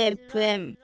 FM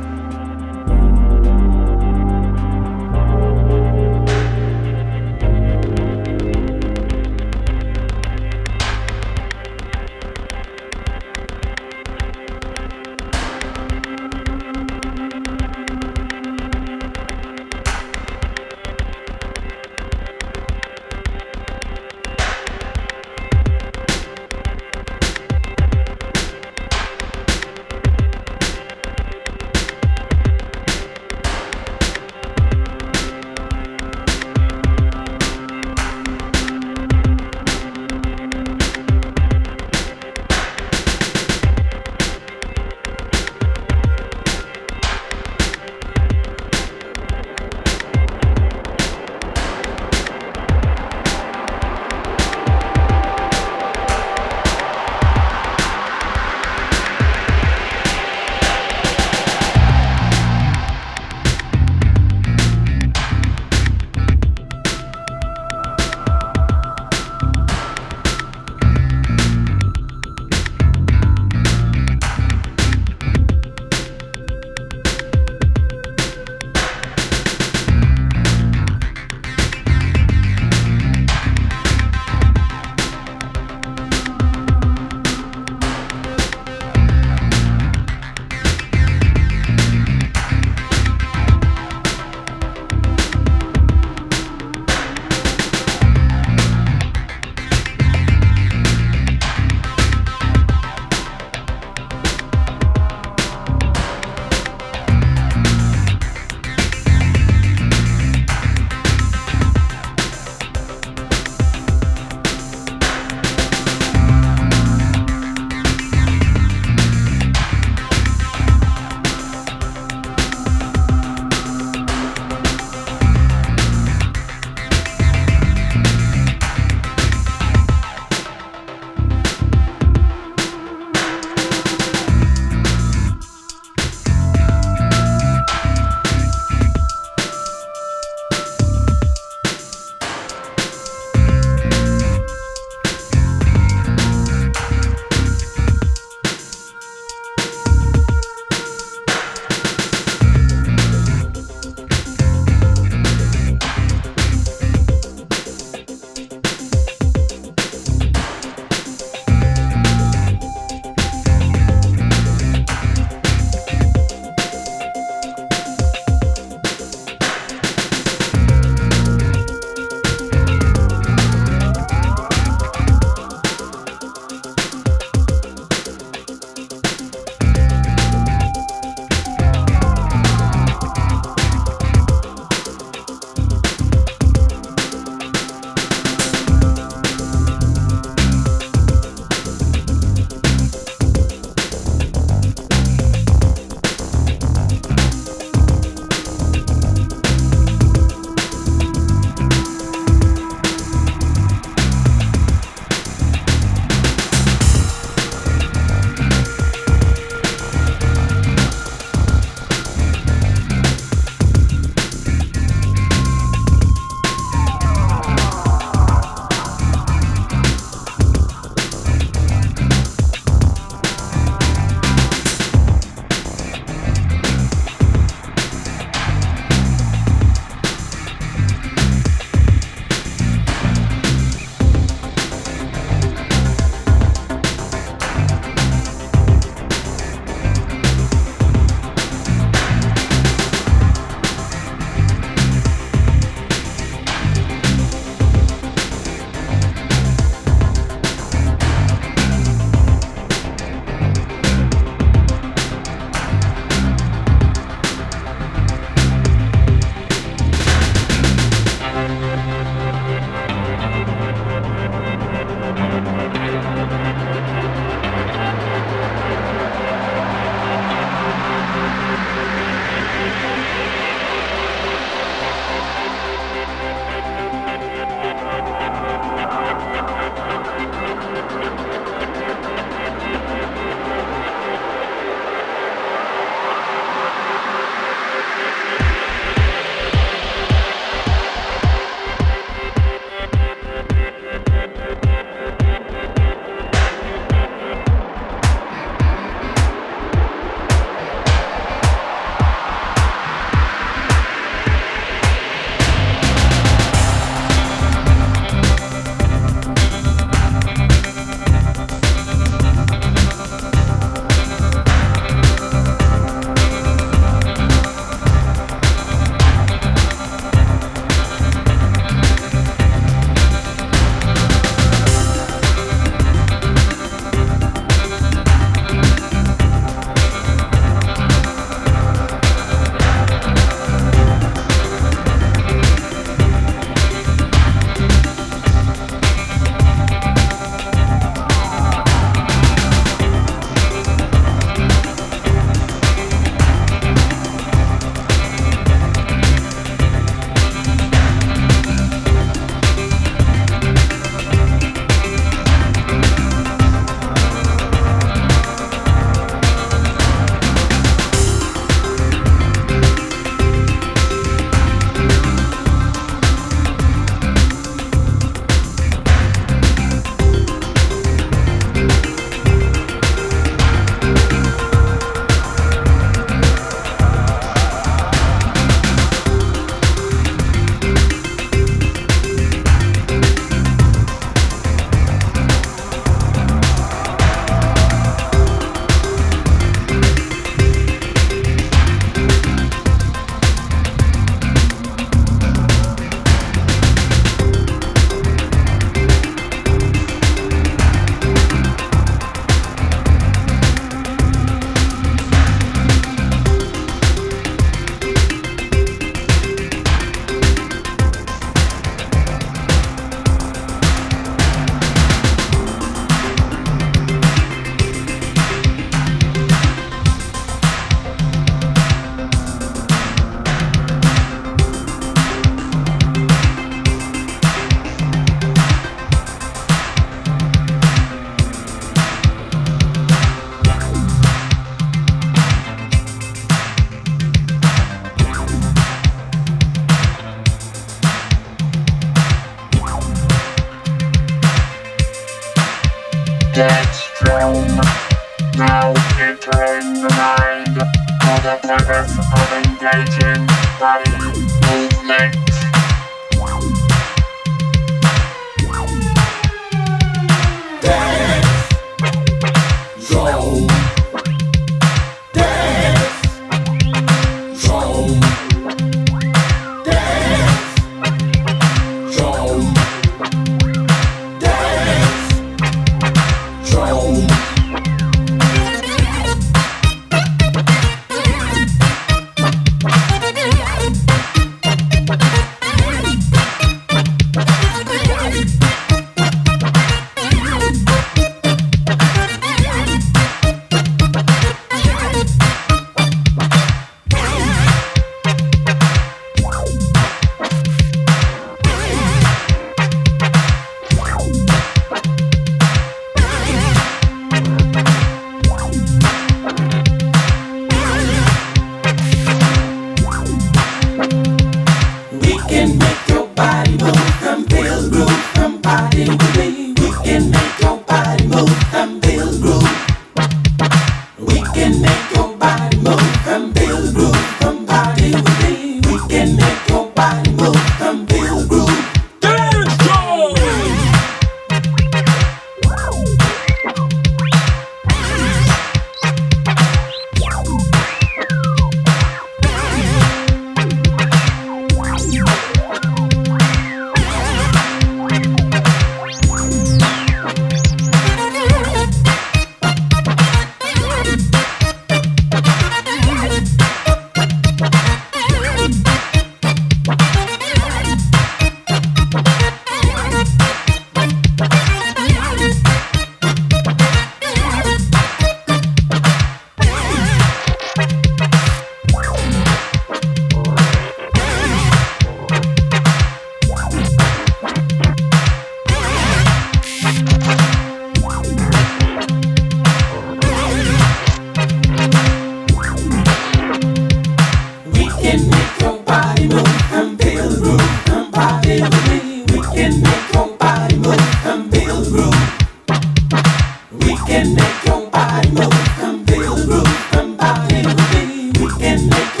Nick.